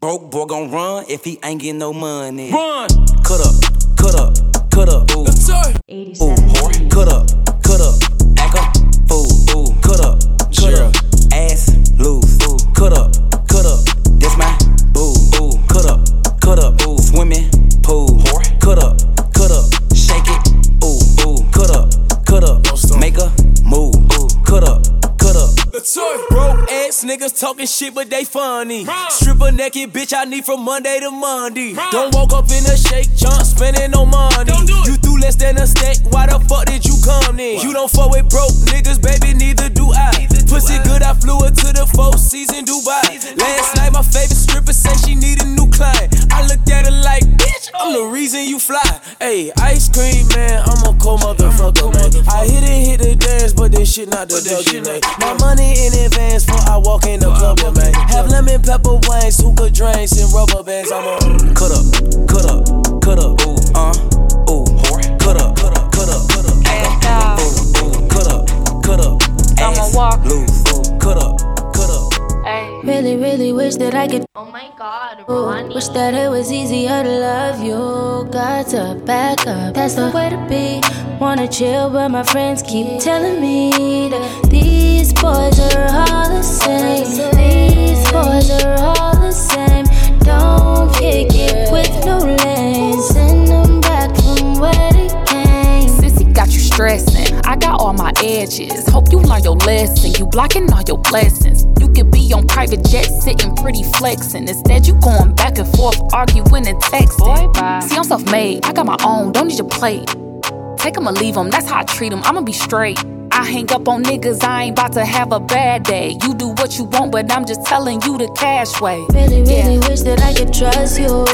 Broke boy gon' run if he ain't getting no money. Run! Cut up, cut up, cut up, ooh. Yes, sir. Ooh. Cut up, talking shit, but they funny. Stripper naked bitch, I need from Monday to Monday. Don't walk up in a shake jump, spending no money. Don't do. You threw less than a stack, why the fuck did you come then? You don't fuck with broke niggas, baby, neither do I. Neither Pussy I. good, I flew her to the four season Dubai. Season Last night, my favorite stripper said she need a new client. I looked at her like, bitch, I'm the reason you fly. Hey, ice cream, man, I'm a cold motherfucker, man. I hit it, hit the dance, but this shit not the this dougie, man. My money in advance before I walk in the club, yeah, man. Have lemon pepper wings, hookah drinks, and rubber bands. I'm a Cut up, cut up, cut up, ooh, uh, ooh, whore. Cut up, cut up, cut up, cut up, act up, ooh, ooh, I'ma walk. loose, ooh, cut up, cut up. Really, really wish that I could. Oh my god, Ooh, Ronnie. wish that it was easier to love you. Got to back up, that's the way to be. Wanna chill, but my friends keep telling me that these boys are all the same. These boys are all the same. Don't kick it with no lanes. Send them back from where they came. Sissy got you stressing. I got all my edges. Hope you learn your lesson. You blocking all your blessings. You could be on private jet, sitting pretty flexing. Instead, you going back and forth, arguing and texting. See, I'm self-made. I got my own. Don't need your plate. Take 'em or leave 'em. That's how I treat 'em. I'ma be straight. I hang up on niggas. I ain't about to have a bad day. You do what you want, but I'm just telling you the cash way. Really, really Yeah. wish that I could trust you.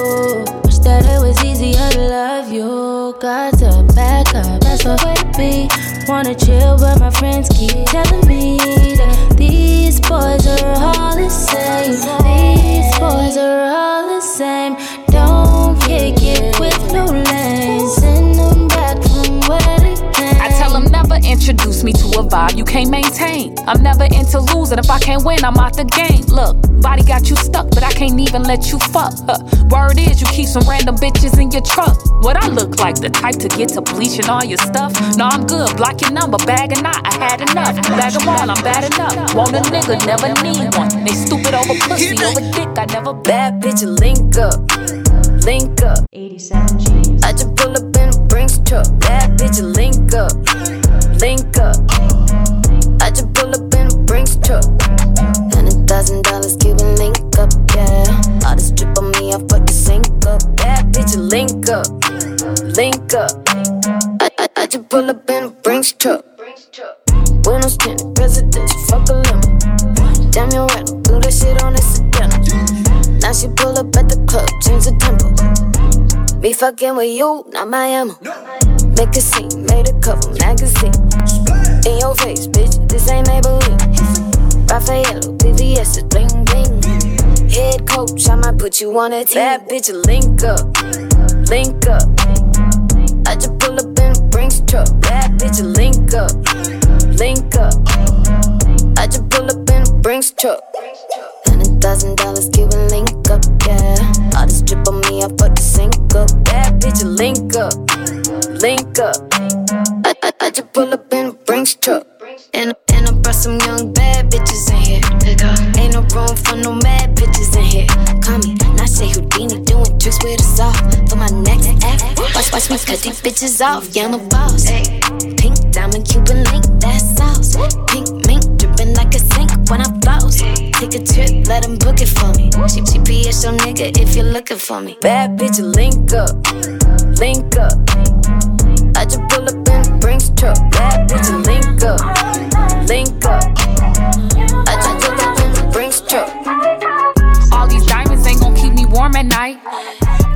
Wish that it was easier to love you. Got to back up, that's the way to be. Wanna chill, but my friends keep telling me that these boys are all the same. These boys are all the same. Don't kick it with no lanes. Introduce me to a vibe you can't maintain. I'm never into losing. If I can't win, I'm out the game. Look, body got you stuck, but I can't even let you fuck. Huh. Word is, you keep some random bitches in your truck. What I look like, the type to get to bleaching all your stuff? No, I'm good. Block your number, bag or not. I had enough. Bag them all, I'm bad enough. Want a nigga, never need one. They stupid over pussy, over dick. I never Bad bitch, link up, link up. 87 G's. I just pull up in a Brinks truck. Bad bitch, link up, link up. I just pull up in a Brinks truck. Hundred thousand dollars, Cuban link up, yeah. All this drip on me, I fuck the sink up. Bad bitch, link up, link up. I, I, I just pull up in a Brinks truck. Buenos tinted presidential, fuck a limo. Damn, you're right, do that shit on accidental. Now she pull up at the club, change the tempo. Me fucking with you, not my ammo. Make a scene, made a cover magazine. In your face, bitch, this ain't Maybelline. Raffaello, VVS, is bling bling. Head coach, I might put you on a team. Bad bitch, link up, link up. I just pull up in a Brinks truck. Bad bitch, link up, link up. I just pull up in a Brinks truck. Hundred thousand dollars, Cuban link yeah. All this drip on me, I fuck the sink up. Bad bitch, link up, link up. I, I, I just pull up in a Brinks truck. And, and I brought some young bad bitches in here. Ain't no room for no mad bitches in here. Call me, not say Houdini doing tricks with us all. For my next act, watch, watch me cut these bitches off. I'm a boss. Pink diamond, Cuban link, that's sauce. Pink mink dripping let him book it for me. GPS your nigga if you're looking for me. Bad bitch, link up, link up. I just pull up in a Brinks truck. Bad bitch, link up, link up.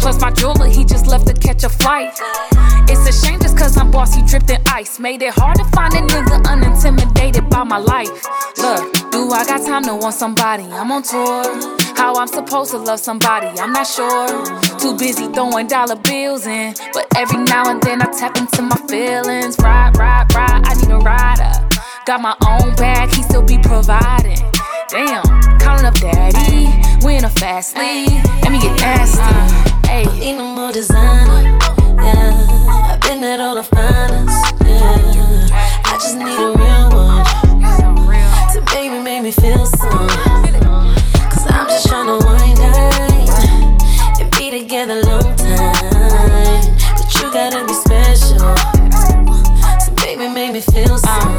Plus my jeweler, he just left to catch a flight. It's a shame just cause I'm bossy dripped in ice. Made it hard to find a nigga unintimidated by my life. Look, do I got time to want somebody? I'm on tour. How I'm supposed to love somebody, I'm not sure. Too busy throwing dollar bills in. But every now and then I tap into my feelings. Ride, ride, ride, I need a rider. Got my own bag, he still be providing. Damn, counting up daddy. We in a fast lane. Let me get nasty. Hey. Need no more designer. Yeah, I've been at all the finest. Yeah, I just need a real one to maybe make me feel some. Cause I'm just tryna wind down and be together long time. But you gotta be special. So baby, make me feel some.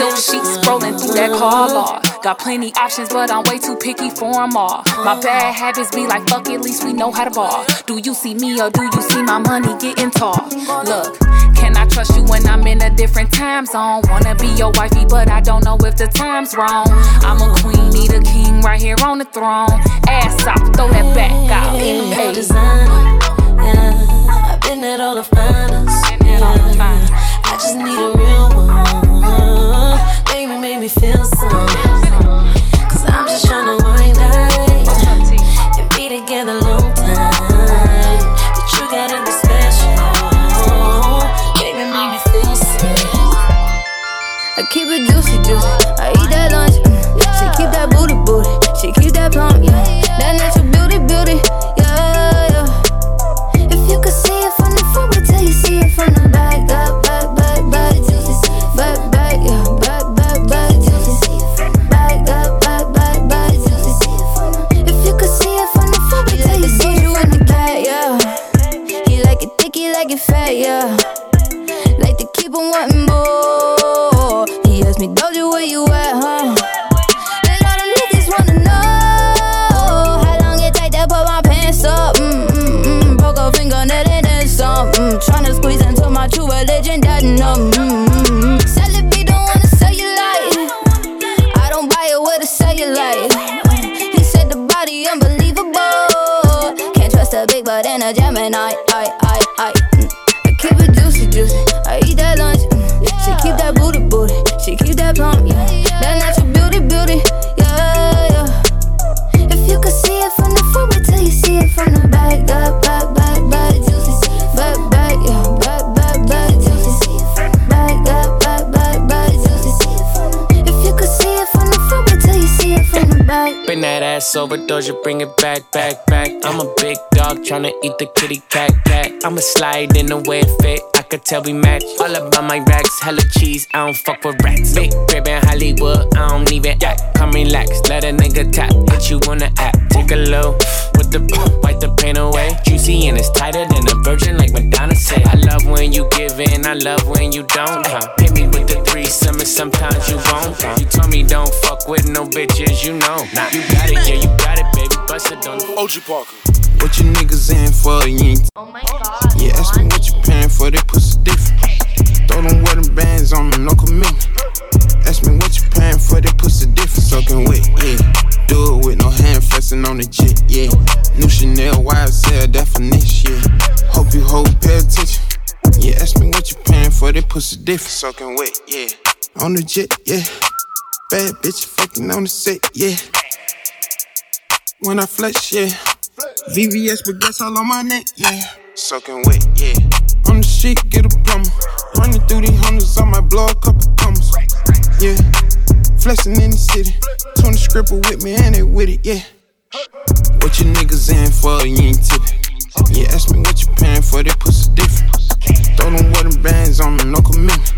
Silk sheets, scrolling through that car log. Got plenty options, but I'm way too picky for them all. My bad habits be like, fuck, at least we know how to ball. Do you see me or do you see my money getting tall? Look, can I trust you when I'm in a different time zone? Wanna be your wifey, but I don't know if the time's wrong. I'm a queen, need a king right here on the throne. Ass up, throw that back out. Need no more Hey. designer. Yeah, I've been at all the finest. Yeah, I just need a real one. Baby, make me feel some. Cause I'm just tryna a cellulite. He said the body unbelievable. Can't trust a big butt and a Gemini. I, I, I. Mm. I keep it juicy, juicy. I eat that lunch. Mm. She keep that booty, booty. She keep that plump, yeah. Bring that ass over, Doja, bring it back, back, back. I'm a big dog tryna eat the kitty cat, cat. I'ma slide in the way it fit. I could tell we match. All about my racks, hella cheese. I don't fuck with rats. Big crib in Hollywood, I don't even act. Come relax, let a nigga tap. Hit you on the app, take a low with the wipe the pain away. Juicy and it's tighter than a virgin, like Madonna said. I love when you give in, I love when you don't. Huh? Hit me with the threesome, and sometimes you won't. Huh? You told me don't fuck with no bitches, you know. Nah, you got it, yeah, you got it, baby. Bust it on the OG Parker. What you niggas in for? You ain't Oh my god. Yeah, ask me what you paying for, they pussy different. Throw them wedding bands on them, no commitment. Ask me what you paying for, they pussy different. Soaking wet, yeah. Do it with no hand flexing on the jet, yeah. New Chanel YSL definition, yeah. Hope you hold pay attention. Yeah, ask me what you paying for, they pussy different. Soaking wet, yeah. On the jet, yeah. Bad bitch fucking on the set, yeah. When I flex, yeah. VVS baguettes all on my neck, yeah. Soaking wet, yeah. On the street, get a plumber. Running through these hundreds, I might blow a couple commas. Yeah. Flexing in the city. 20 scribble with me and they with it, yeah. What you niggas in for? You ain't tipping. Yeah, ask me what you paying for, they pussy different. Throw them wedding bands on them, no commitment.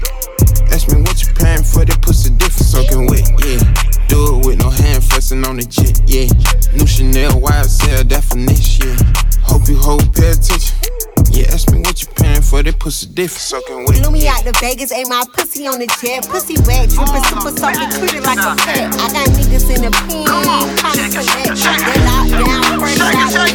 Ask me what you paying for, they pussy different. Soaking wet, yeah. Do it with no hand flexing on the jet, yeah. New Chanel YSL that definition, yeah. Hope you hold pay attention. Yeah, ask me what you paying for, they pussy different. Soaking wet. Flew me out to Vegas, ate my pussy on the jet. Pussy wet, dripping super soft and treated like a pet. I got niggas in the pen, kinda select. They locked down, fresh out the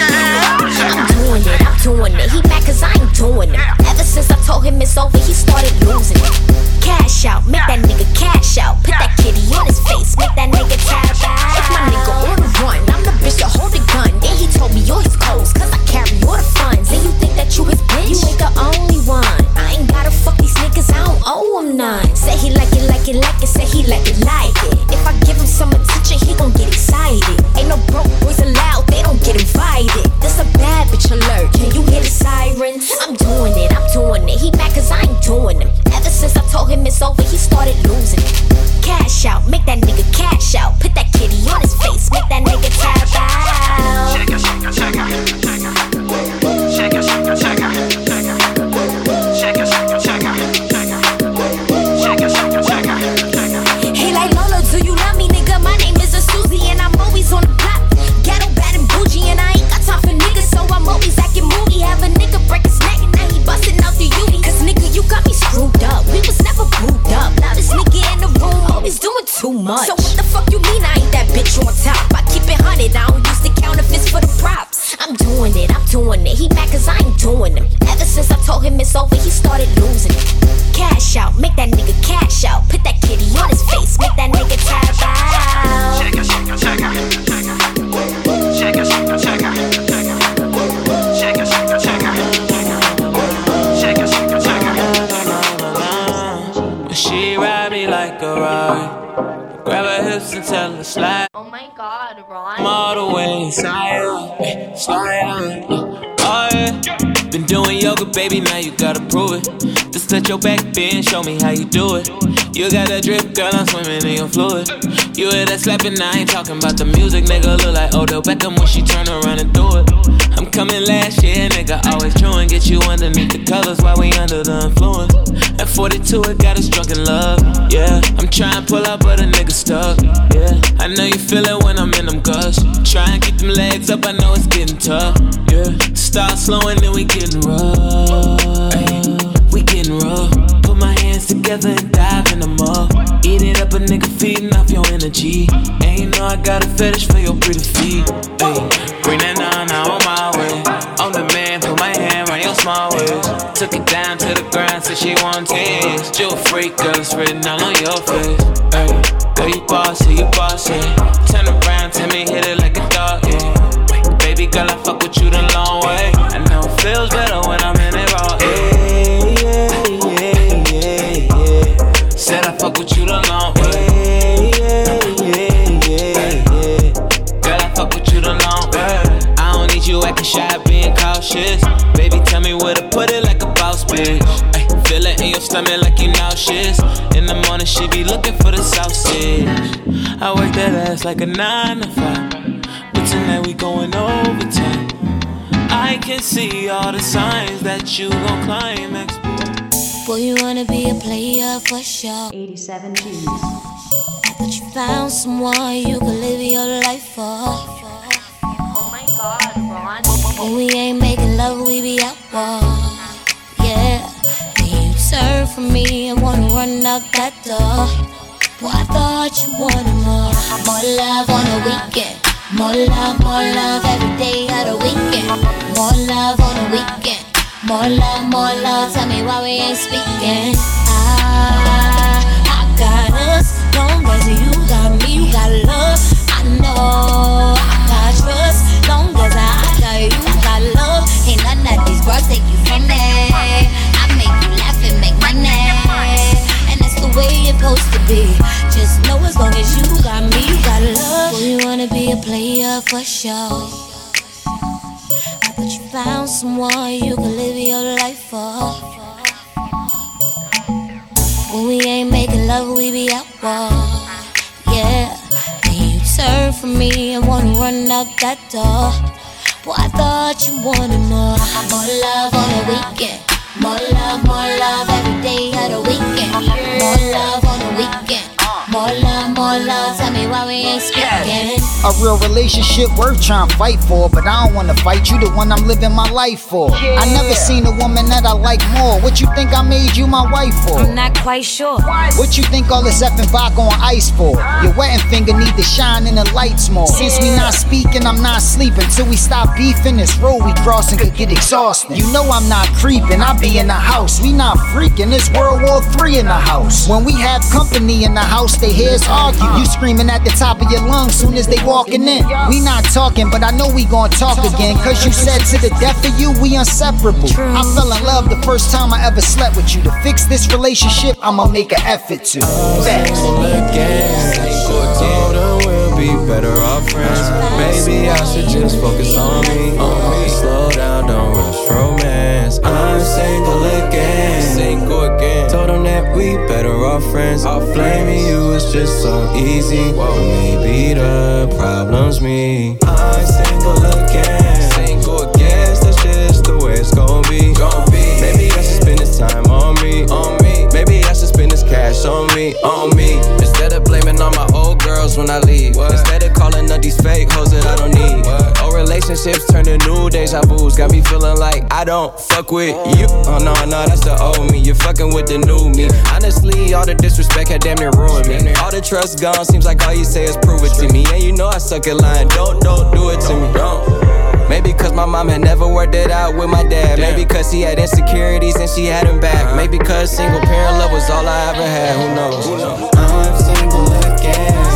I'm doing it, I'm doing it. He mad cause I ain't doing it. Since I told him it's over, he started losing it. Cash out, make that nigga cash out. Put that kitty on his face, make that nigga tap out. If my nigga on the run, I'm the bitch that hold the gun. Then he told me all his clothes, cause I carry all the funds. And you think that you his bitch? You ain't the only one. I ain't gotta fuck these niggas, I don't owe him none. Say he like it, like it, like it, say he like it, like it. If I give him some attention, he gon' get it, I baby, now you gotta prove it. Just let your back bend, show me how you do it. You got that drip, girl, I'm swimming in your fluid. You hear that slapping, I ain't talking about the music, nigga. Look like Odell Beckham when she turn around and do it. I'm coming last year, nigga, always true get you underneath the colors while we under the influence. At 42, it got us drunk in love, yeah. I'm trying to pull up, but a nigga stuck, yeah. I know you feel it when I'm in them gusts. Try and keep them legs up, I know it's getting tough, yeah. Start slowing, then we getting rough. We getting rough. Put my hands together and dive in the mud. Eat it up, a nigga feeding off your energy. And you know I got a fetish for your pretty feet. Bring that said she want taste. You a freak, girl, it's written all on your face. Ay, girl, you bossy, you bossy. Turn around, tell me hit it like a dog, stomach like you nauseous. In the morning, she be looking for the sausage. I work that ass like a nine to five. But tonight we going overtime. I can see all the signs that you gon' climax. Boy, you wanna be a player for sure. 87 G's. But you found someone you could live your life for. Oh my god, Ron. When we ain't making love, we be out war. Turn from me and wanna run out that door. Boy, I thought you wanted more. More love on the weekend. More love, more love every day of the weekend. More love on the weekend. More love, more love. Tell me why we ain't speaking. I, I got us. Long as you got me, you got love. I know supposed to be. Just know as long as you got me, you got love. Boy, you wanna be a player for sure. I But you found someone you can live your life for. When we ain't making love, we be out war. Yeah. Then you turn from me and wanna run out that door. Boy, I thought you wanted more. More love on the weekend. More love, more love every day of the weekend. More love on the weekend. More love, more love. Tell me why we ain't speaking. A real relationship worth trying to fight for, but I don't wanna fight you, the one I'm living my life for. I never seen a woman that I like more. What you think I made you my wife for? I'm not quite sure. What you think all this effing vodka on ice for? Your wetting finger need to shine in the lights more. Since we not speaking, I'm not sleeping. Till we stop beefing, this road we crossing could get exhausting. You know I'm not creeping, I be in the house. We not freaking, it's World War III in the house. When we have company in the house, they hear us argue. You screaming at the top of your lungs soon as they walking in. We not talking, but I know we gon' talk again. Cause you said to the death of you, we inseparable. I fell in love the first time I ever slept with you. To fix this relationship, I'ma make an effort to. Be better off friends. Maybe I should just focus on me. On me. Slow down, don't rush romance. I'm single again. Single again. Told them that we better off friends. I Blaming you is just so easy. Maybe the problem's me. I'm single again. Single again. That's just the way it's gonna be. Maybe I should spend this time on me. On me. Maybe I should spend this cash on me. On me. Girls when I leave. Instead of calling up these fake hoes that I don't need. Old relationships turn to new days deja vu's got me feeling like I don't fuck with you. Oh no, no, that's the old me. You're fucking with the new me. Honestly, all the disrespect had damn near ruined me. All the trust gone, seems like all you say is prove it to me. And you know I suck at lying. Don't, don't do it to me. Don't. Maybe cause my mom had never worked it out with my dad. Maybe cause he had insecurities and she had him back. Uh-huh. Maybe cause single parent love was all I ever had. Who knows? Who knows? I'm single again.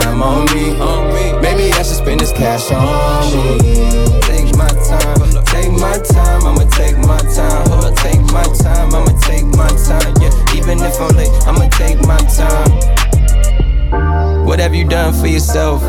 Time on me. Maybe I should spend this cash on me. Take my time, take my time, I'ma take my time. On, take my time, I'ma take my time. Yeah, even if I'm late, I'ma take my time. What have you done for yourself?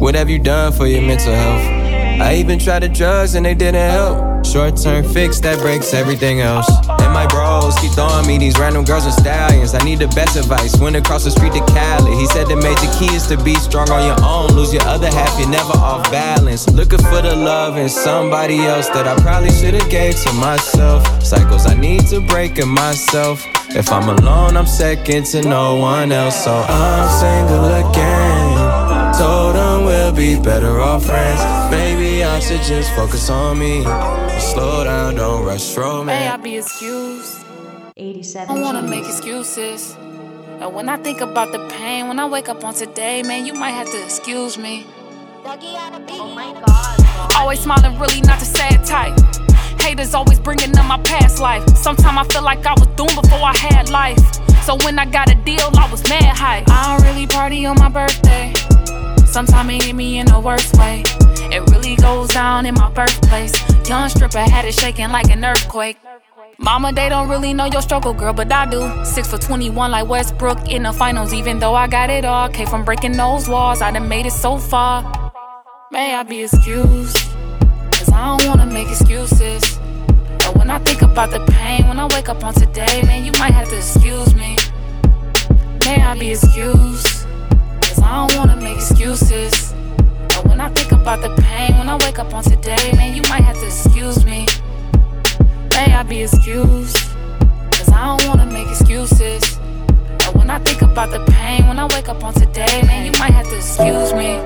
What have you done for your mental health? I even tried the drugs and they didn't help. Short term fix that breaks everything else. And my bros keep throwing me these random girls and stallions. I need the best advice. Went across the street to Khaled. He said the major key is to be strong on your own. Lose your other half, you're never off balance. Looking for the love in somebody else that I probably should have gave to myself. Cycles I need to break in myself. If I'm alone, I'm second to no one else. So I'm single again. Told him we'll be better off friends. Maybe I should just focus on me. Slow down, don't rush May I romance. be excused? 87 I don't wanna make excuses. And when I think about the pain, when I wake up on today, man, you might have to excuse me. Oh my god. Always smiling, really not the sad type. Haters always bringing up my past life. Sometimes I feel like I was doomed before I had life. So when I got a deal, I was mad hype. I don't really party on my birthday. Sometimes it hit me in the worst way. Goes down in my birthplace. Young stripper had it shaking like an earthquake. Mama, they don't really know your struggle, girl, but I do. Six for 21 like Westbrook in the finals, even though I got it all. Came from breaking those walls, I done made it so far. May I be excused? Cause I don't wanna make excuses. But when I think about the pain, when I wake up on today, man, you might have to excuse me. May I be excused? Cause I don't wanna make excuses. But when I think about the pain, when I wake up on today, man, you might have to excuse me. May I be excused? Cause I don't wanna make excuses. But when I think about the pain, when I wake up on today, man, you might have to excuse me.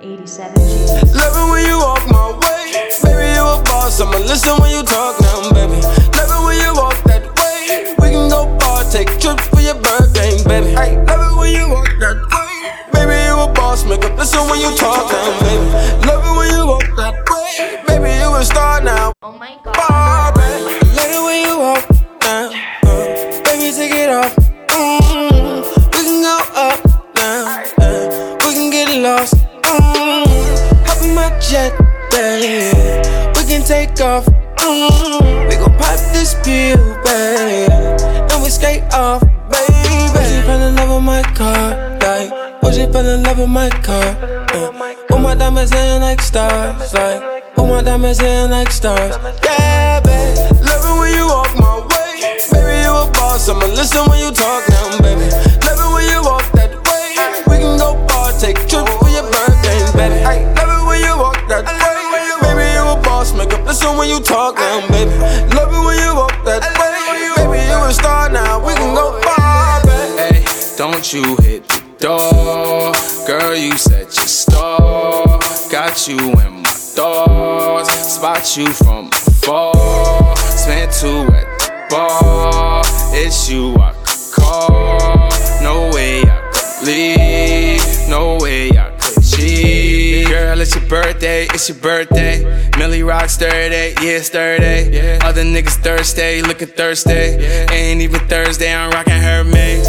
87 G's. Love it when you walk my way. Baby, you a boss. I'ma listen when you talk now, baby. Love it when you walk that way. We can go far, take trips for your birthday, baby. Hey, Make up listen when you talk now, baby. Love it when you walk that way. Baby, you a star now. Oh my god. Barbie. Love it when you walk down. uh, baby, take it off. Mm, we can go up, down. uh, we can get lost. Mm, hop in my jet, baby. We can take off. Mm, we gon' pop this pill, baby. And we skate off, baby. You fell in love with my car? Like, was you fell in love with my car? Uh, all my diamonds in like stars, like. All my diamonds in like stars. Yeah, babe. Love it when you walk my way. Baby, you a boss. I'ma listen when you talk now, baby. Love it when you walk that way. We can go far, take trips for your birthday, baby. Love it when you walk that way. Baby, you a boss. Make up listen when you talk now, baby. Love it when you walk that way. Baby, you a star now. We can go far, baby. Hey, don't you hit the door. Girl, you set your store. Got you in my thoughts. Spot you from afar. Spent two at the bar. It's you I could call. No way I could leave. No way I could cheat. Girl, it's your birthday. It's your birthday. Millie rocks Thursday. Yeah, it's Thursday. Other niggas Thursday. Looking Thursday. Ain't even Thursday. I'm rocking her May.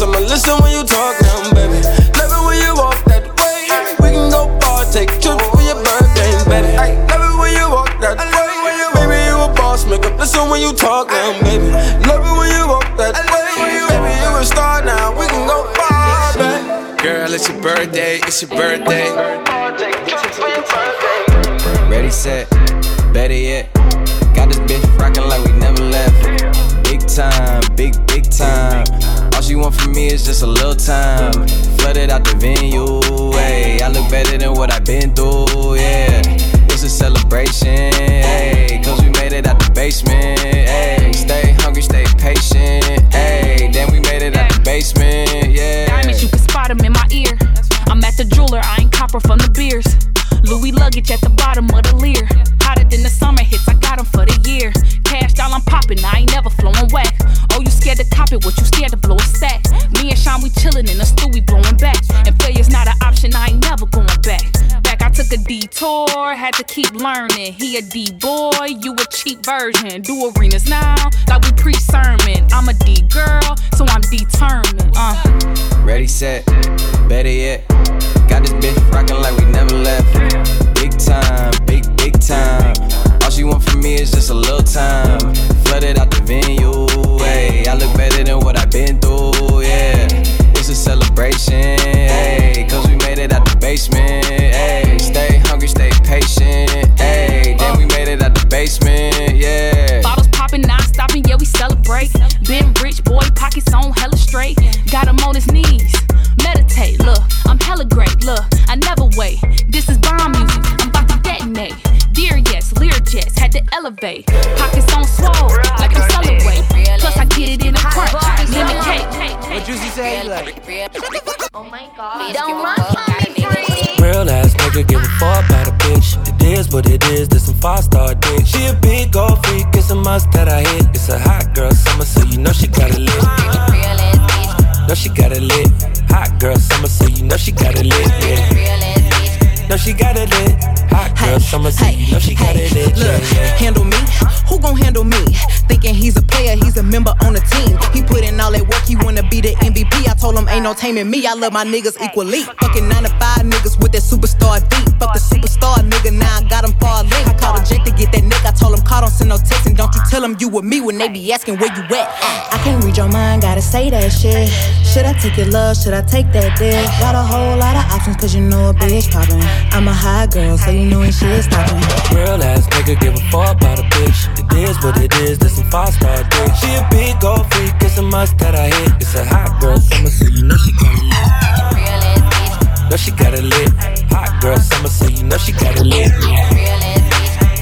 I'ma listen when you talk now, baby. Love it when you walk that way. We can go far, take trips for your birthday, baby. Love it when you walk that way. Baby, you a boss. Make up listen when you talk now, baby. Love it when you walk that way. Baby, you a star now. We can go far, baby. Girl, it's your birthday. It's your birthday. Take trips for your birthday. Ready, set, better yet. Got Got this bitch rockin' like we never left. Big time, big, big time. All she want from me is just a little time. Flooded out the venue, hey. I look better than what I've been through, yeah. It's a celebration, hey. Cause we made it out the basement, hey. Stay hungry, stay patient, hey. Then we made it out the basement, yeah. Diamonds, you can spot 'em in my ear. I'm at the jeweler, I ain't copper from the beers. Louis luggage at the bottom of the leer. Hotter than the summer hits, I got 'em for the year. Cash down, I'm popping, I ain't never flowing whack. Oh, you scared to cop it, what you scared to blow a stack? Me and Sean, we chillin' in the stew, we blowing back. And failure's not an option, I ain't never going back. Back, I took a detour, had to keep learning. He a D boy, you a cheap version. Do arenas now, like we pre sermon. I'm a D girl, so I'm determined. Uh. Ready, set, better yet. Got this bitch rockin' like we never left. Big time, big, big time. She want from me is just a little time. Flooded out the venue, hey. I look better than what I've been through, yeah. It's a celebration, hey. Cause we made it out the basement, hey. Stay hungry, stay patient, hey. Then we made it out the basement, yeah. Bottles popping, not stopping, yeah, we celebrate. Been rich, boy, pockets on hella straight. Got him on his knees. Meditate, look, I'm hella great, look, I never wait. This is bomb music, I'm about to jets, had to elevate. Pockets on swole, like I'm celebrate. Plus, I get it in a crunch, lemon cake. What Juicy say? Like, Oh my god. Don't run from me, free. Real ass nigga give a fuck about a bitch. It is what it is, this some five star dick. She a big gold freak, it's a must that I hit. It's a hot girl summer, so you know she got it lit. Know she got it lit. Hot girl summer, so you know she got it lit. Yeah. Know she got it lit. Hot girl summer, so you know she got it lit. Yeah, Look, handle me? Who gon' handle me? Thinking he's a player, he's a member on the team. He put in all that work, he wanna be the MVP. I told him ain't no taming me, I love my niggas equally. Fucking 9 to 5 niggas with that superstar beat. Fuck the superstar nigga, now I got him far link. I called a jet to get that nigga, I told him call, don't send no text. And don't you tell him you with me when they be asking where you at. I can't read your mind, gotta say that shit. Should I take your love, should I take that dick? Got a whole lot of options, cause you know a bitch poppin'. I'm a high girl, so you know ain't shit stopping. Real ass nigga give a fuck about a bitch. It is what it is, this some five star dick. She a big gold freak, it's a must that I hit. It's a hot girl summer, so you know she got it lit. Know she got it lit. Hot girl summer, so you know she got it lit.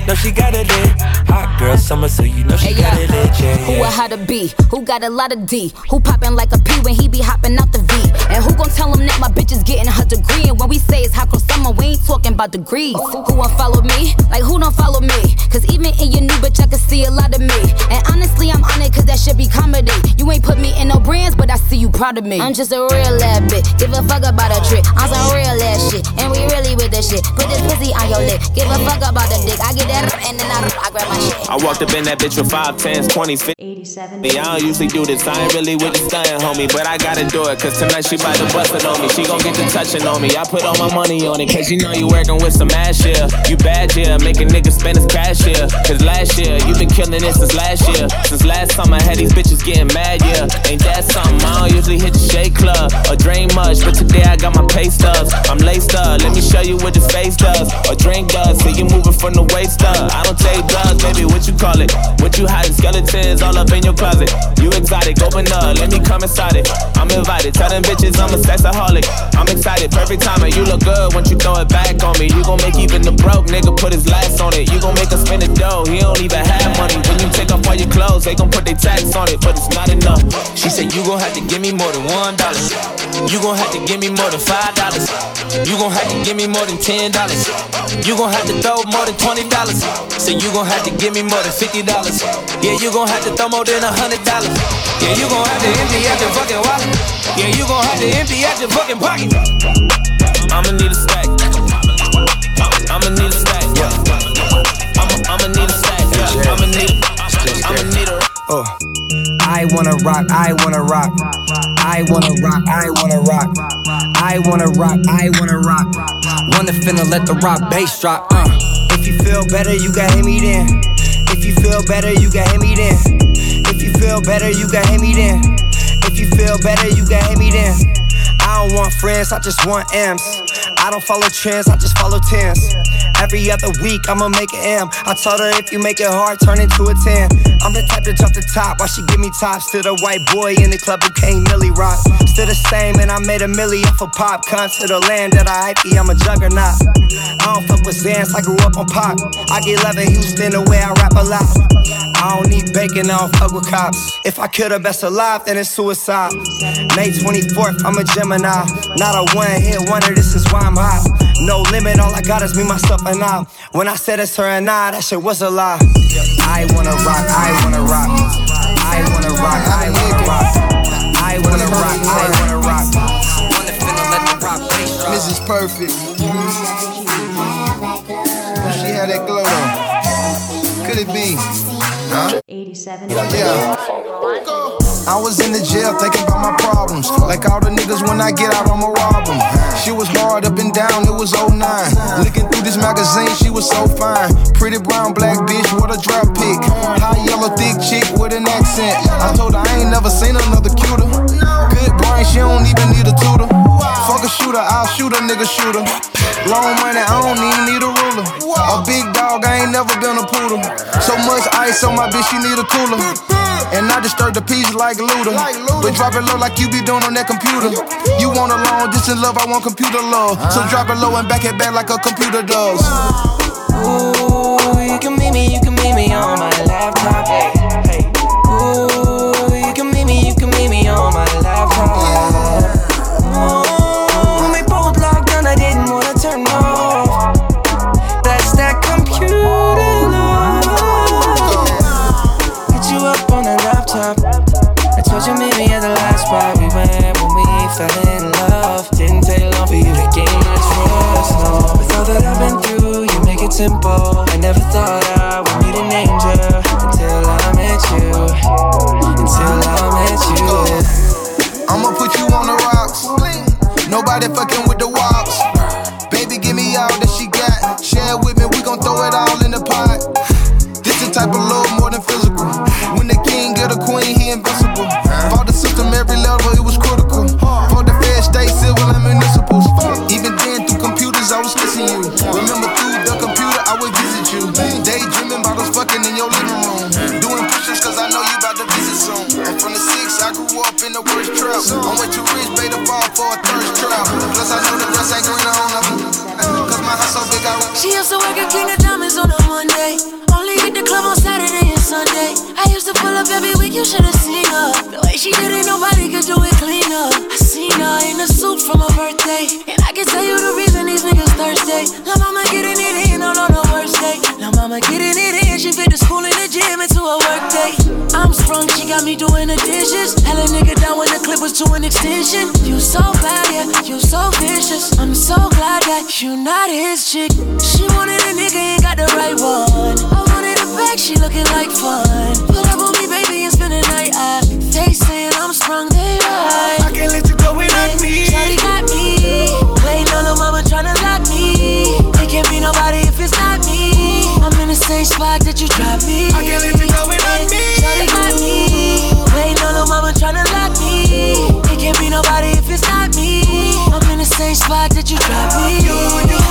Know she got it lit. Hot girl summer, so you know she Hey, got yeah. it lit. Yeah, Who a how to be? Who got a lot of D? Who poppin' like a P when he be hopping out the V? And who gon' tell him that my bitch is getting her degree? And when we say it's hot girl summer, we ain't talking about degrees. Who won't follow me? Like who don't follow me? Cause even in your new bitch, I can see a lot of me. And honestly, I'm on it cause that should be comedy. You ain't put me in no brands, but I see you proud of me. I'm just a real ass bitch. Give a fuck about a trick. I'm some real ass shit. And we really with this shit. Put this pussy on your lip. Give a fuck about the dick. I get that and then I, I grab my shit. I walked up in that bitch with five, tens, twenties, fifties. 87. Me, I don't usually do this. I ain't really with the stunning, homie. But I gotta do it, cause tonight she bout to bust it on me. She gon' get the touching on me. I put all my money on it, cause you know you working with some ass. You bad, yeah. Making niggas spend his cash here. Cause last year, you been killing it since last year. Since last summer, I had these bitches getting mad, yeah. Ain't that something? I don't usually hit the shake club or drain much, but today I got my pay stubs. I'm laced up, let me show you what this face does. Or drink does, see you moving from the waist up. I don't take drugs, baby, what you call it? What you hiding? Skeletons all up in your closet. You exotic, open up, let me come inside it. I'm invited, tell them bitches I'm a sexaholic. I'm excited, perfect timing, you look good once you throw it back on me. You gon' make even the broke nigga put his last on it. You gon' make us spend the dough, he don't even have money. When you take off all your clothes, they gon' put their tax on it, but it's not enough. She said, You gon' have to give me more than one dollar. You gon' have to give me more than five dollars. You gon' have to give me more than ten dollars. You gon' have to throw more than twenty dollars. So you gon' have to give me more than fifty dollars. Yeah, you gon' have to throw more than a hundred dollars. Yeah, you gon' have to empty out your fucking wallet. Yeah, you gon' have to empty out your fucking pocket. I'ma need a stack. I'ma need a stack. Yeah. I'ma, I'ma need a stack. Yeah. I'ma need. I'ma need a. Oh. I wanna rock, I wanna rock. I wanna rock, I wanna rock. I wanna rock, I wanna rock. Wanna finna let the rock bass drop. Uh. If you feel better, you can hit me then. If you feel better, you can hit me then. If you feel better, you can hit me then. If you feel better, you can hit me then. I don't want friends, I just want M's. I don't follow trends, I just follow tens. Every other week, I'ma make an M. I told her if you make it hard, turn into a 10. I'm the type to jump the top while she give me tops to the white boy in the club who can't milli rock. Still the same, and I made a milli off a pop. Come to the land that I hype, I'm a juggernaut. I don't fuck with Xans, I grew up on pop. I get love in Houston the way I rap a lot. I don't need bacon, I don't fuck with cops. If I kill the best alive, then it's suicide. May 24th, I'm a Gemini. Not a one hit wonder, this is why I'm hot. No limit, all I got is me, myself, and I. When I said it's her and I, that shit was a lie. I wanna rock, I wanna rock. I wanna rock, I wanna rock. I wanna rock, I wanna rock. Wanna finna let the rock bass drop. Mrs. Perfect. She had that glow though. Could it be? Huh? 87. Yeah. I was in the jail thinking about my problems. Like all the niggas when I get out, I'ma rob them. She was hard up and down, it was 09. Looking through this magazine, she was so fine. Pretty brown black bitch, what a drop pick. High yellow thick chick with an accent. I told her I ain't never seen another cuter. Good brain, she don't even need a tutor. Fuck a shooter, I'll shoot a nigga shooter. Long money, I don't even need a ruler. A big dog, I ain't never been a poodle. So much ice on my bitch, she need a cooler. And I disturb the peace like Luda. But drop it low like you be doing on that computer. You want a long distance love, I want computer love. So uh-huh. drop it low and back it back like a computer does. Ooh, you can meet me, you can meet me on my laptop. Simple. Monday. Only hit the club on Saturday and Sunday. I used to pull up every week, you should've seen her. The way she did it, nobody could do it cleaner. I seen her in a suit from her birthday. And I can tell you the reason these niggas thirsty. La mama getting it in all on her worst day. La mama getting it she fit the school and the gym into a work day. I'm sprung, she got me doing the dishes. Hell a nigga down when the clip was to an extension. You so bad, yeah, you so vicious. I'm so glad that you not his chick. She wanted a nigga, ain't got the right one. I wanted a bag, she looking like fun. Pull up on me, baby, and spend the night. I, they saying I'm sprung, they right. I can't let you go without same spot that you dropped me. I can't let you go without me. Shawty got me. Waiting on the mama tryna lock me. It can't be nobody if it's not me. I'm in the same spot that you dropped me. You, you,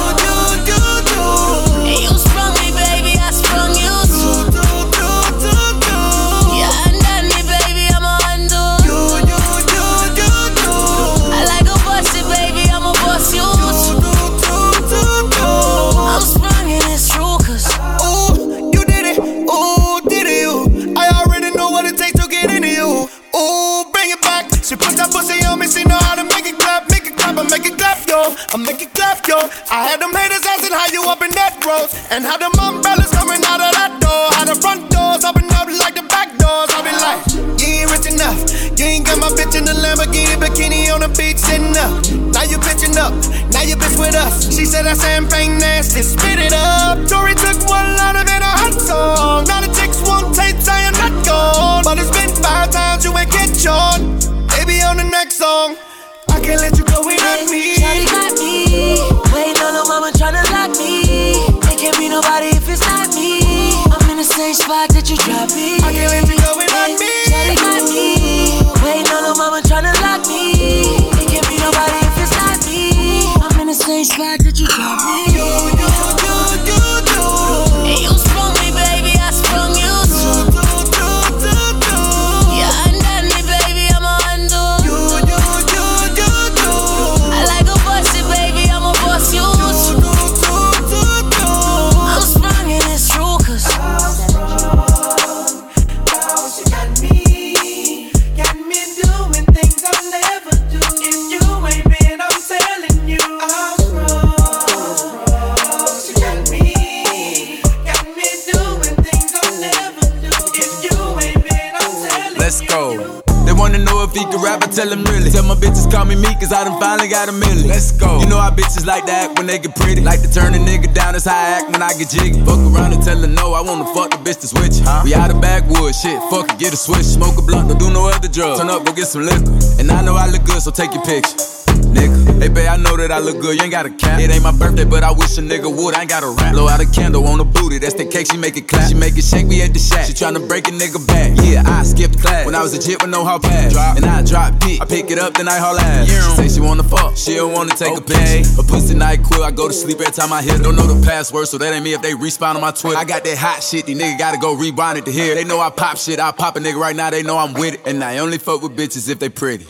tell them really. Tell my bitches call me me, cause I done finally got a million. Let's go. You know how bitches like that when they get pretty. Like to turn a nigga down, that's how I act when I get jiggy. Fuck around and tell her no, I wanna fuck the bitch to switch. Huh? We out of backwoods, shit, fuck it, get a switch. Smoke a blunt, don't do no other drugs. Turn up, go get some liquor. And I know I look good, so take your picture nigga. Hey, babe, I know that I look good, you ain't got a cap. It ain't my birthday, but I wish a nigga would. I ain't got a rap. Blow out a candle on a booty, that's the cake, she make it clap. She make it shake, we at the shack. She tryna break a nigga back. Yeah, I skipped class. When I was a jit with no hall pass. Drop. And I drop dick. I pick it up, then I haul ass. She say she wanna fuck, she don't wanna take okay. a picture. A pussy night quill, I go to sleep every time I hit. Don't know the password, so that ain't me if they respawn on my Twitter. I got that hot shit, these niggas gotta go rewind it to hear. They know I pop shit, I pop a nigga right now, they know I'm with it. And I only fuck with bitches if they pretty.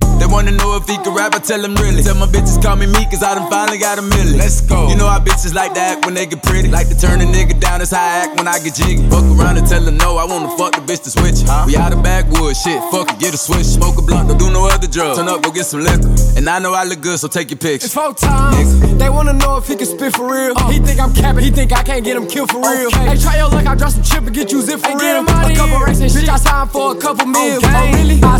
They wanna know if he can rap, I tell them really. Tell my bitches call me me, cause I done finally got a million. Let's go. You know how bitches like that when they get pretty. Like to turn a nigga down, that's how I act when I get jiggy. Fuck around and tell her no, I wanna fuck the bitch to switch. Huh? We out of backwoods, shit, fuck it, get a switch. Smoke a blunt, don't do no other drugs. Turn up, go get some liquor. And I know I look good, so take your picture. It's four times. Nigga. They wanna know if he can spit for real. Uh, he think I'm capping, he think I can't get him killed for real. Okay. Hey, try your luck, I drop some chip and get you zip for hey, real. a couple racks and shit, I signed for a couple mil. Okay. Oh, really? I send shit up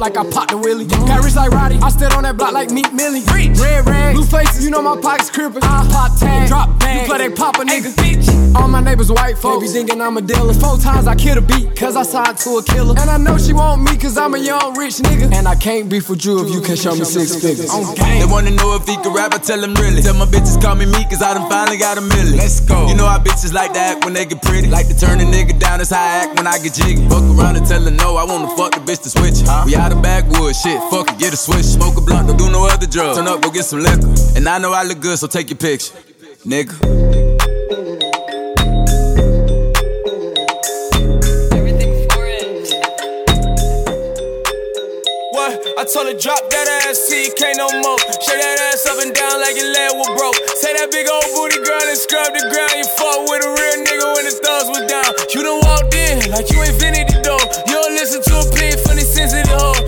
like I popped the willie. Got rich like Roddy. I stood on that block like Meek Millie. Red rags, blue faces, you know my pockets crippin'. I pop tag, drop bag. You play they pop a nigga. bitch. All my neighbors white folks. They be thinking I'm a dealer. Four times I kill a beat, cause I signed to a killer. And I know she want me, cause I'm a young rich nigga. And I can't be for you if you can show me six figures. They wanna know if he can rap, I tell them really. Tell my bitches call me me, cause I done finally got a million. Let's go. You know how bitches like that when they get pretty. Like to turn a nigga down, that's how I act when I get jiggy. Fuck around and tell her no, I wanna fuck the bitch to switch. Huh? We out of backwoods, shit, fuck it, get a switch. Smoke a blunt, don't do no other drugs. Turn up, go get some liquor. And I know I look good, so take your picture, nigga. What? I told her drop that ass, see you can't no more. Shake that ass up and down like your leg was broke. Say that big old booty girl and scrub the ground. You fought with a real nigga when the thugs was down. You done walked in like you invented the door. You don't listen to a plea from the sensitive hoe.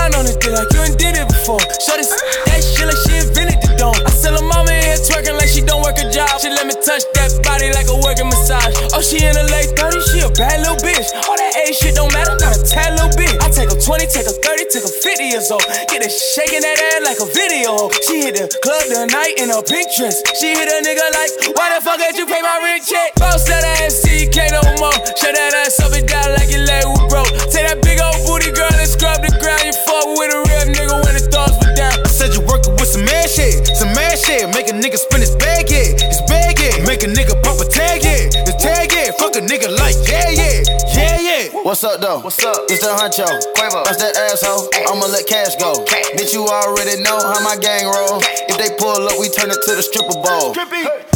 Down on like you ain't did it before. Show this that shit like she invented the dome. I sell her mama here twerking like she don't work a job. She let me touch that body like a working massage. Oh, she in her late 30s, she a bad little bitch. All that age shit don't matter, not a tad little bit. I take her 20, take her 30, take her 50 years old. Get her shaking that ass like a video. She hit the club tonight in a pink dress. She hit a nigga like, why the fuck did you pay my rent check? Bounce that ass, up, though? What's up? It's the huncho. Quavo. That's that asshole. I'ma let cash go. Bitch, you already know how my gang roll. If they pull up, we turn it to the stripper bowl.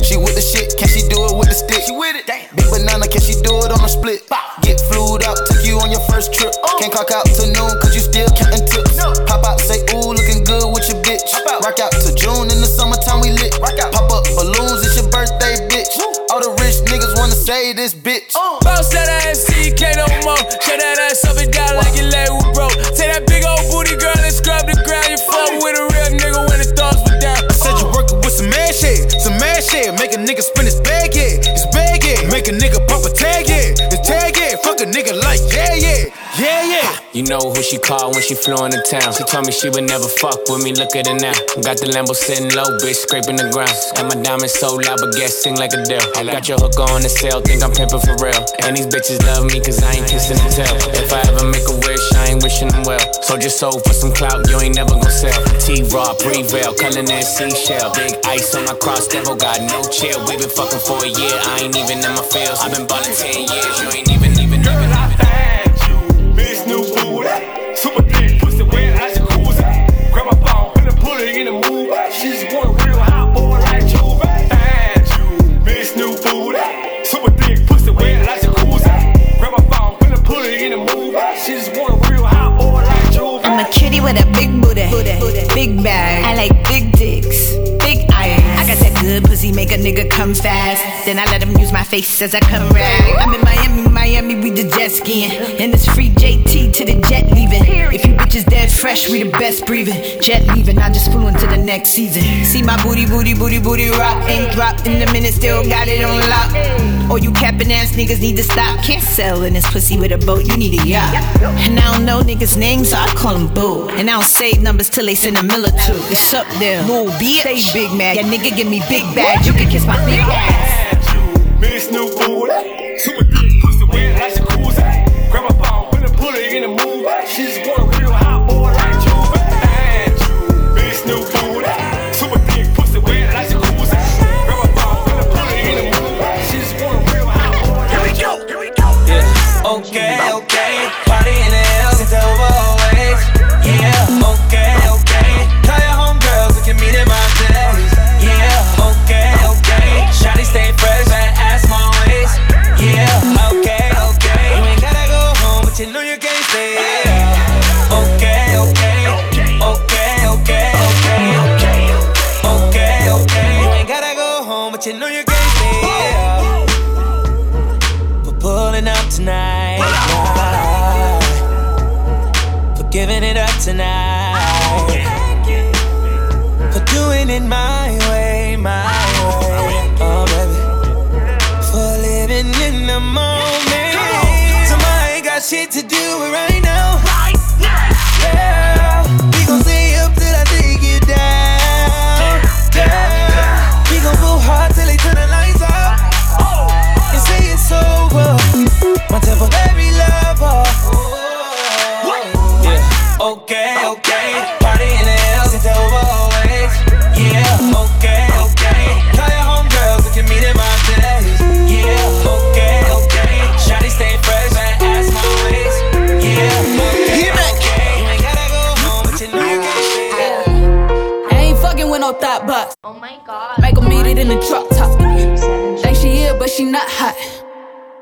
She with the shit, can she do it with the stick? She with it. Damn. Big banana, can she do it on a split? Get flued out, took you on your first trip. Oh. Can't clock out to noon, cause you still counting tips. Pop out, say, ooh, looking good with your bitch. Rock out to June in the summertime, we lit. Rock out. Pop up balloons, it's your birthday, bitch. All the rich niggas wanna say this You know who she called when she flew into town. She told me she would never fuck with me. Look at her now. Got the Lambo sitting low, bitch, scraping the ground. And my diamonds so loud, but guess sing like a deal. Got your hook on the sale, think I'm pimping for real. And these bitches love me cause I ain't kissing the tail. If I ever make a wish, I ain't wishing them well. So just sold for some clout, you ain't never gon' sell. T-Raw, Prevail, color that seashell. Big ice on my cross, devil got no chill. We been fucking for a year, I ain't even in my feels. i been ballin' 10 years, you ain't make a nigga come fast. Then I let him use my face as I come rag. I'm in Miami, Miami, we the jet skiing. And it's free JT to the jet leaving. If you bitches dead fresh, we the best breathing. Jet leaving, I just flew into the next season. See my booty, booty, booty, booty rock. Ain't dropped in a minute, still got it on lock. All you capping ass niggas need to stop. Can't sell in this pussy with a boat, you need a yacht. And I don't know niggas' names, so I call them boo. And I don't save numbers till they send a mill or two. It's up there, little bitch. Stay big mad. Yeah, nigga give me big bag. You can kiss my big ass. Miss new booty. Super thick, pussy wet like jacuzzi. Grab my phone, put a bullet in the movie. She just want a real hot boy like Juve. And you, Miss new booty. Super thick, pussy wet like jacuzzi. Grab my phone, put a bullet in the movie. She just want a real hot boy. Here we go, here we go. Yeah, okay. With box. Oh my god. Make 'em meet it in the truck top. Think she here, but she not hot.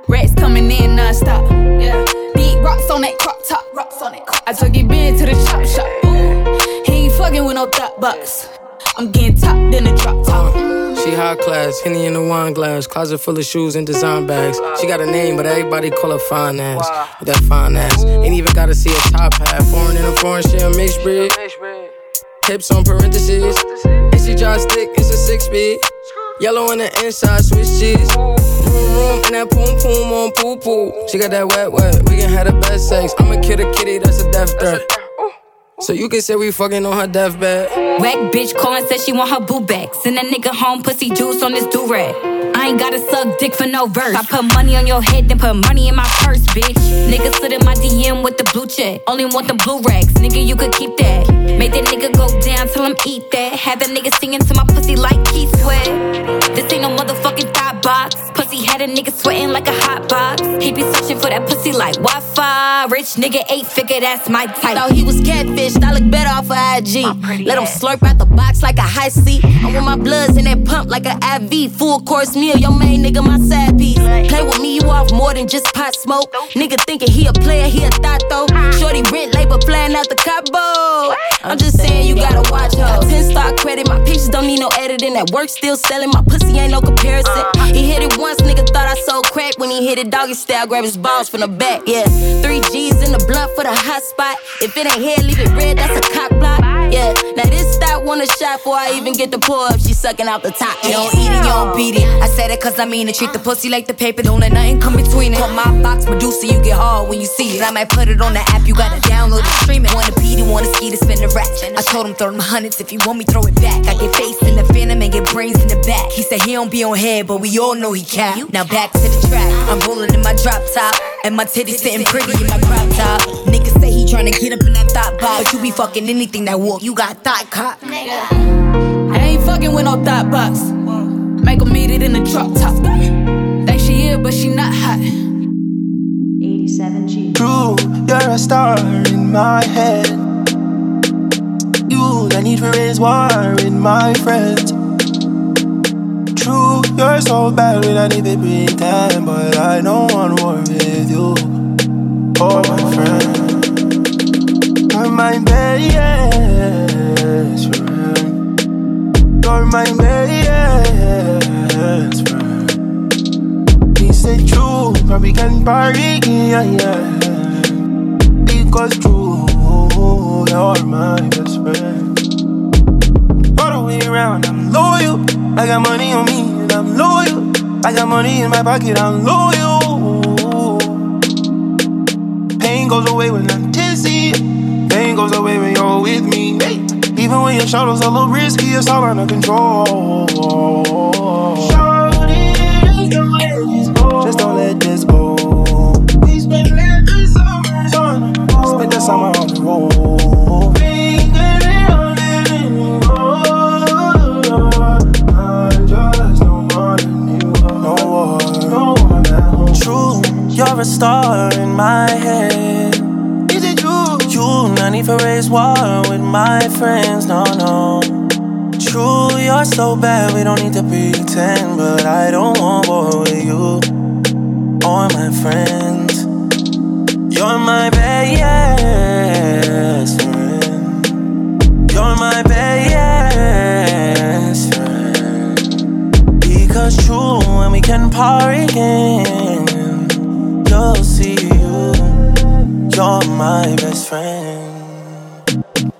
Rats coming in non-stop. Yeah. Big rocks on that crop top. Rocks on that crop. I took it big to the chop shop. Ooh. He ain't fucking with no thought box. I'm getting top in the drop top. Uh, she high class, Henny in the wine glass, closet full of shoes and design bags. She got a name, but everybody call her fine ass. With that fine ass, ain't even gotta see a top hat. Foreign in a foreign, she a mixed breed. Hips on parentheses, and she drive stick, it's a six speed. Yellow on the inside, Swiss cheese. Boom room and that poom poom on poo poo. She got that wet wet, we can have the best sex. I'ma kill a kitty, that's a death threat. So you can say we fucking on her deathbed. Whack bitch calling said she want her boo back. Send that nigga home, pussy juice on this do rag. I ain't gotta suck dick for no verse. I put money on your head, then put money in my purse, bitch. Nigga slid in my DM with the blue check. Only want the blue racks, nigga, you could keep that. Make that nigga go down, tell him eat that. Have that nigga singing to my pussy like Keith Sweat. This ain't no motherfucking thought box. Pussy had a nigga sweating like a hot box. He be searching for that pussy like Wi Fi. Rich nigga, eight figure, that's my type. Thought he was catfished, I look better off of IG. Let him slurp out the box like a high seat. I'm with my bloods in that pump like an IV. Full course meal, your main nigga, my side piece. Play with me, you off more than just pot smoke. Nigga thinking he a player, he a thought though. Shorty rent labor flying out the Cabo. I'm just saying you gotta watch Got 10 credit, my pictures don't need no editing. That work still selling, my pussy ain't no comparison. He hit it once, nigga thought I sold crack. When he hit it doggy style, grab his balls from the back. Yeah, three G's in the blunt for the hot spot. If it ain't here, leave it red, that's a cock block. Yeah, now this stop want a shot before I even get the pull up. She sucking out the top. You don't eat it, you don't beat it. I said it cause I mean it. Treat the pussy like the paper, don't let nothing come between it. Call my box Medusa, you get hard when you see it. I might put it on the app, you gotta download it, stream it. Wanna beat it, wanna ski to spin the rack. I told him throw them hundreds if you want me, throw it back. I get face in the phantom and get brains in the back. He said he don't be on head, but we all know he cap. Now back to the track. I'm rolling in my drop top, and my titties sitting pretty in my crop top. Niggas say he tryna get up in that thought box, but you be fucking anything that walk. You got thought cock. I ain't fucking with no thought box. Make 'em meet it in the drop top. Think she here, but she not hot. 87G. True, you're a star in my head. You, I need to raise war in my friends. True, you're so bad when I need to pretend, but I don't want war with you or my friend. You're my best friend. You're my best friend. He said true, but we can party, yeah, yeah. Because true, you're my best friend. All the way around, I'm loyal. I got money on me and I'm loyal. I got money in my pocket, I'm loyal. Pain goes away when I'm tipsy. Pain goes away when you're with me. Even when your are a little risky, it's all under control. A star in my head. Is it true? You not need for raise war with my friends, no, no. True, you're so bad, we don't need to pretend. But I don't want war with you or my friends. You're my best friend. You're my best friend. Because true, when we can party again, you'll see you. You're my best friend.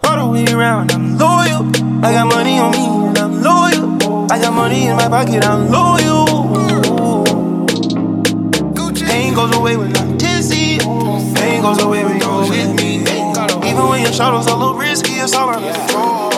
All the way around, I'm loyal. I got money on me, and I'm loyal. I got money in my pocket, I'm loyal. Pain goes away when I'm tipsy. Pain goes away when you're with me. Even when your shoulders a little risky, it's all under control.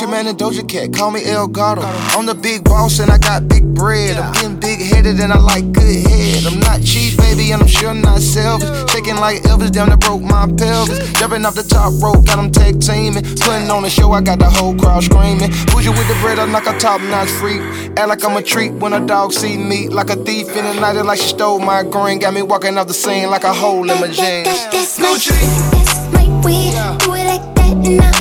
Gucci Mane and Doja Cat, call me El Gato. I'm the big boss and I got big bread. I'm getting big headed and I like good head. I'm not cheap, baby, and I'm sure not selfish. Shaking like Elvis, down that broke my pelvis. Jumping off the top rope, got them tag teaming. Putting on a show, I got the whole crowd screaming. Bougie with the bread, I'm like a top notch freak. Act like I'm a treat when a dog see me. Like a thief in the night, like she stole my green. Got me walking off the scene like a hole in my jeans. That's my that's my way. Do it like that and I